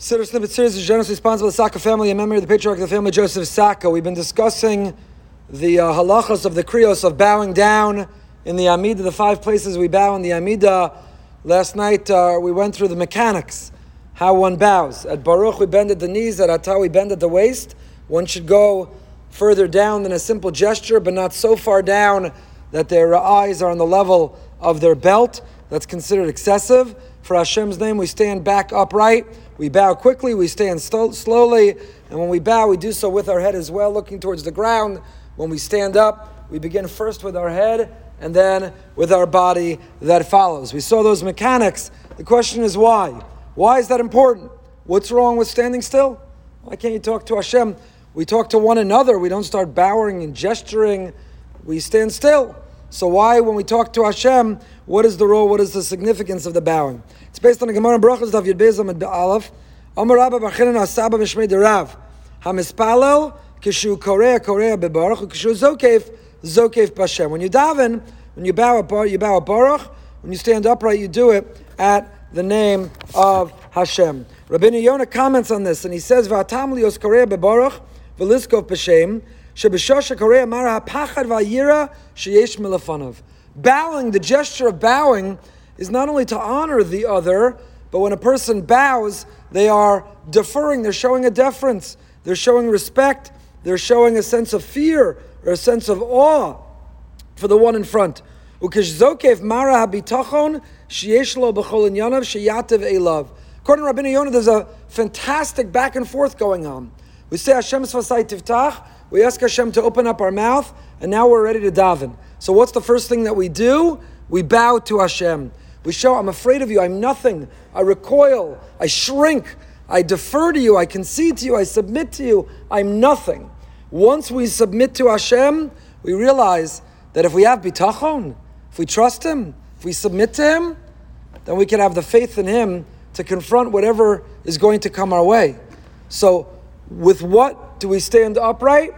Siddur Snippet series is generously sponsored by the Saka family in memory of the patriarch of the family, Joseph Saka. We've been discussing the uh, halachas of the krios of bowing down in the Amida, the five places we bow in the Amida. Last night uh, we went through the mechanics, how one bows. At Baruch we bend at the knees, at Atah we bend at the waist. One should go further down than a simple gesture, but not so far down that their eyes are on the level of their belt. That's considered excessive. For Hashem's name, we stand back upright. We bow quickly, we stand st- slowly, and when we bow, we do so with our head as well, looking towards the ground. When we stand up, we begin first with our head and then with our body that follows. We saw those mechanics. The question is why? Why is that important? What's wrong with standing still? Why can't you talk to Hashem? We talk to one another. We don't start bowing and gesturing. We stand still. So why, when we talk to Hashem, what is the role? What is the significance of the bowing? It's based on the Gemara Brachas Dav Yud Bezam and Aleph. Amar Rabba Bachinen Asaba Mishmei Derav. Hamispalel kishu korea korea bebaruch kishu zokef zokef b'Hashem. When you daven, when you bow at you bow a baruch. When you stand upright, you do it at the name of Hashem. Rabbi Yonah comments on this and he says, "V'atam lios korea bebaruch v'liskov b'Shem." Bowing, the gesture of bowing, is not only to honor the other, but when a person bows, they are deferring, they're showing a deference, they're showing respect, they're showing a sense of fear or a sense of awe for the one in front. According to Rabbi Yonah, there's a fantastic back and forth going on. We say Hashem Sefasai Tiftach, we ask Hashem to open up our mouth, and now we're ready to daven. So what's the first thing that we do? We bow to Hashem. We show, I'm afraid of you, I'm nothing. I recoil, I shrink, I defer to you, I concede to you, I submit to you, I'm nothing. Once we submit to Hashem, we realize that if we have bitachon, if we trust Him, if we submit to Him, then we can have the faith in Him to confront whatever is going to come our way. So, with what do we stand upright?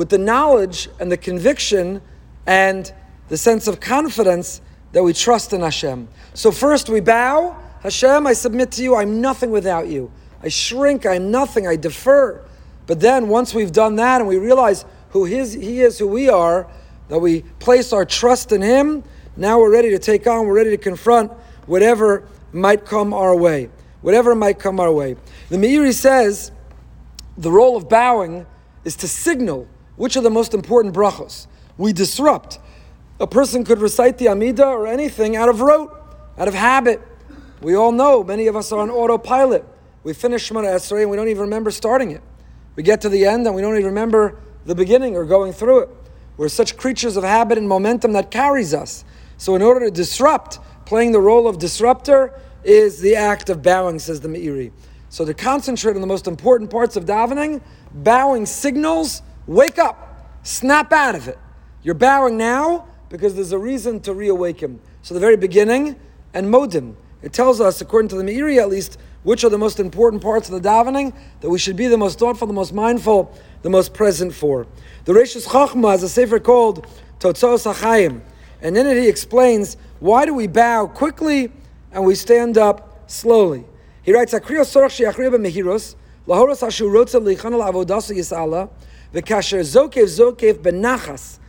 With the knowledge and the conviction and the sense of confidence that we trust in Hashem. So first we bow, Hashem, I submit to you, I'm nothing without you. I shrink, I'm nothing, I defer. But then once we've done that and we realize who his, He is, who we are, that we place our trust in Him, now we're ready to take on, we're ready to confront whatever might come our way. Whatever might come our way. The Meiri says the role of bowing is to signal which are the most important brachos. We disrupt a person could recite the Amida or anything out of rote, out of habit. We all know, many of us are on autopilot. We finish Shemona Esrei and we don't even remember starting it. We get to the end and we don't even remember the beginning or going through it. We're such creatures of habit and momentum that carries us. So, in order to disrupt, playing the role of disruptor is the act of bowing, says the Meiri. So, to concentrate on the most important parts of davening, bowing signals, wake up, snap out of it. You're bowing now, because there's a reason to reawaken. So the very beginning and modim. It tells us, according to the Meiri at least, which are the most important parts of the davening that we should be the most thoughtful, the most mindful, the most present for. The Reishis Chachma has a sefer called Totzos HaChaim, and in it he explains why do we bow quickly and we stand up slowly. He writes, "Akriyo sorach she'achriya b'mehiros lahoros hashu rotza lichan al avodasa yisala v'kasher zokev zokev benachas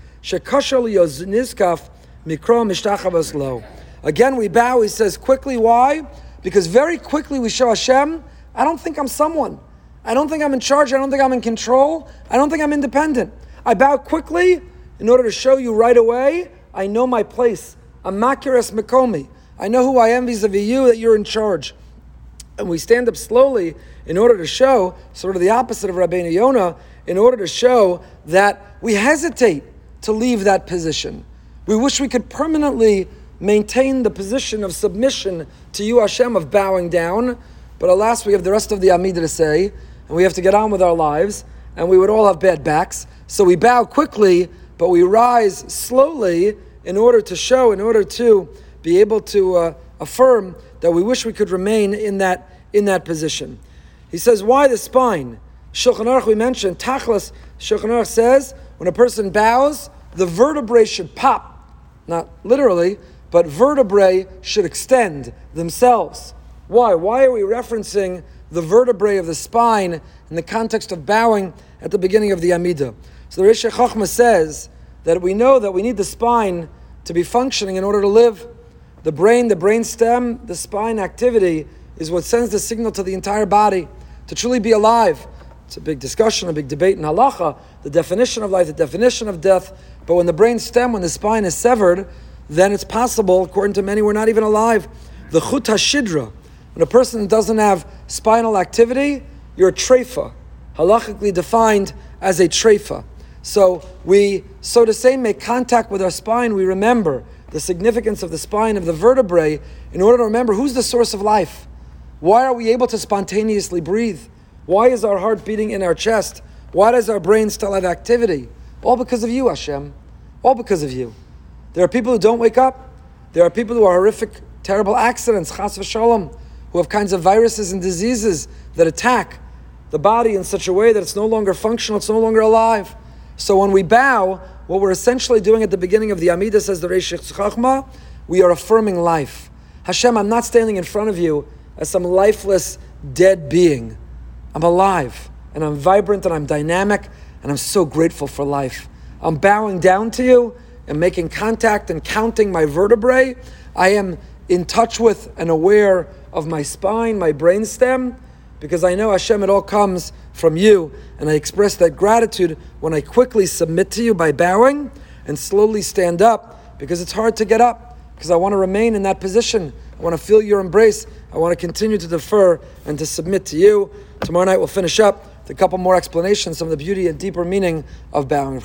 Again, we bow. He says quickly. Why? Because very quickly we show Hashem. I don't think I'm someone. I don't think I'm in charge. I don't think I'm in control. I don't think I'm independent. I bow quickly in order to show you right away. I know my place. I'm makiras makomi. I know who I am vis-a-vis you. That you're in charge. And we stand up slowly in order to show, sort of the opposite of Rabbeinu Yonah, in order to show that we hesitate to leave that position. We wish we could permanently maintain the position of submission to you, Hashem, of bowing down. But alas, we have the rest of the Amidah to say, and we have to get on with our lives, and we would all have bad backs. So we bow quickly, but we rise slowly in order to show, in order to be able to uh, affirm that we wish we could remain in that, in that position. He says, why the spine? Shulchan Aruch, we mentioned, Tachlas, Shulchan Aruch says, when a person bows, the vertebrae should pop. Not literally, but vertebrae should extend themselves. Why? Why are we referencing the vertebrae of the spine in the context of bowing at the beginning of the Amida? So the Rish Chachma says that we know that we need the spine to be functioning in order to live. The brain, the brain stem, the spine activity is what sends the signal to the entire body to truly be alive. It's a big discussion, a big debate in halacha, the definition of life, the definition of death. But when the brain stem, when the spine is severed, then it's possible, according to many, we're not even alive. The chut hashidra, when a person doesn't have spinal activity, you're a treifa, halachically defined as a treifa. So we, so to say, make contact with our spine. We remember the significance of the spine of the vertebrae in order to remember who's the source of life. Why are we able to spontaneously breathe? Why is our heart beating in our chest? Why does our brain still have activity? All because of you, Hashem. All because of you. There are people who don't wake up. There are people who are horrific, terrible accidents, chas v'shalom, who have kinds of viruses and diseases that attack the body in such a way that it's no longer functional, it's no longer alive. So when we bow, what we're essentially doing at the beginning of the Amidah, says the Reishis Chachma, we are affirming life. Hashem, I'm not standing in front of you as some lifeless, dead being. I'm alive, and I'm vibrant, and I'm dynamic, and I'm so grateful for life. I'm bowing down to you and making contact and counting my vertebrae. I am in touch with and aware of my spine, my brainstem, because I know Hashem, it all comes from you. And I express that gratitude when I quickly submit to you by bowing and slowly stand up because it's hard to get up because I want to remain in that position. I want to feel your embrace. I want to continue to defer and to submit to you. Tomorrow night we'll finish up with a couple more explanations, some of the beauty and deeper meaning of bowing.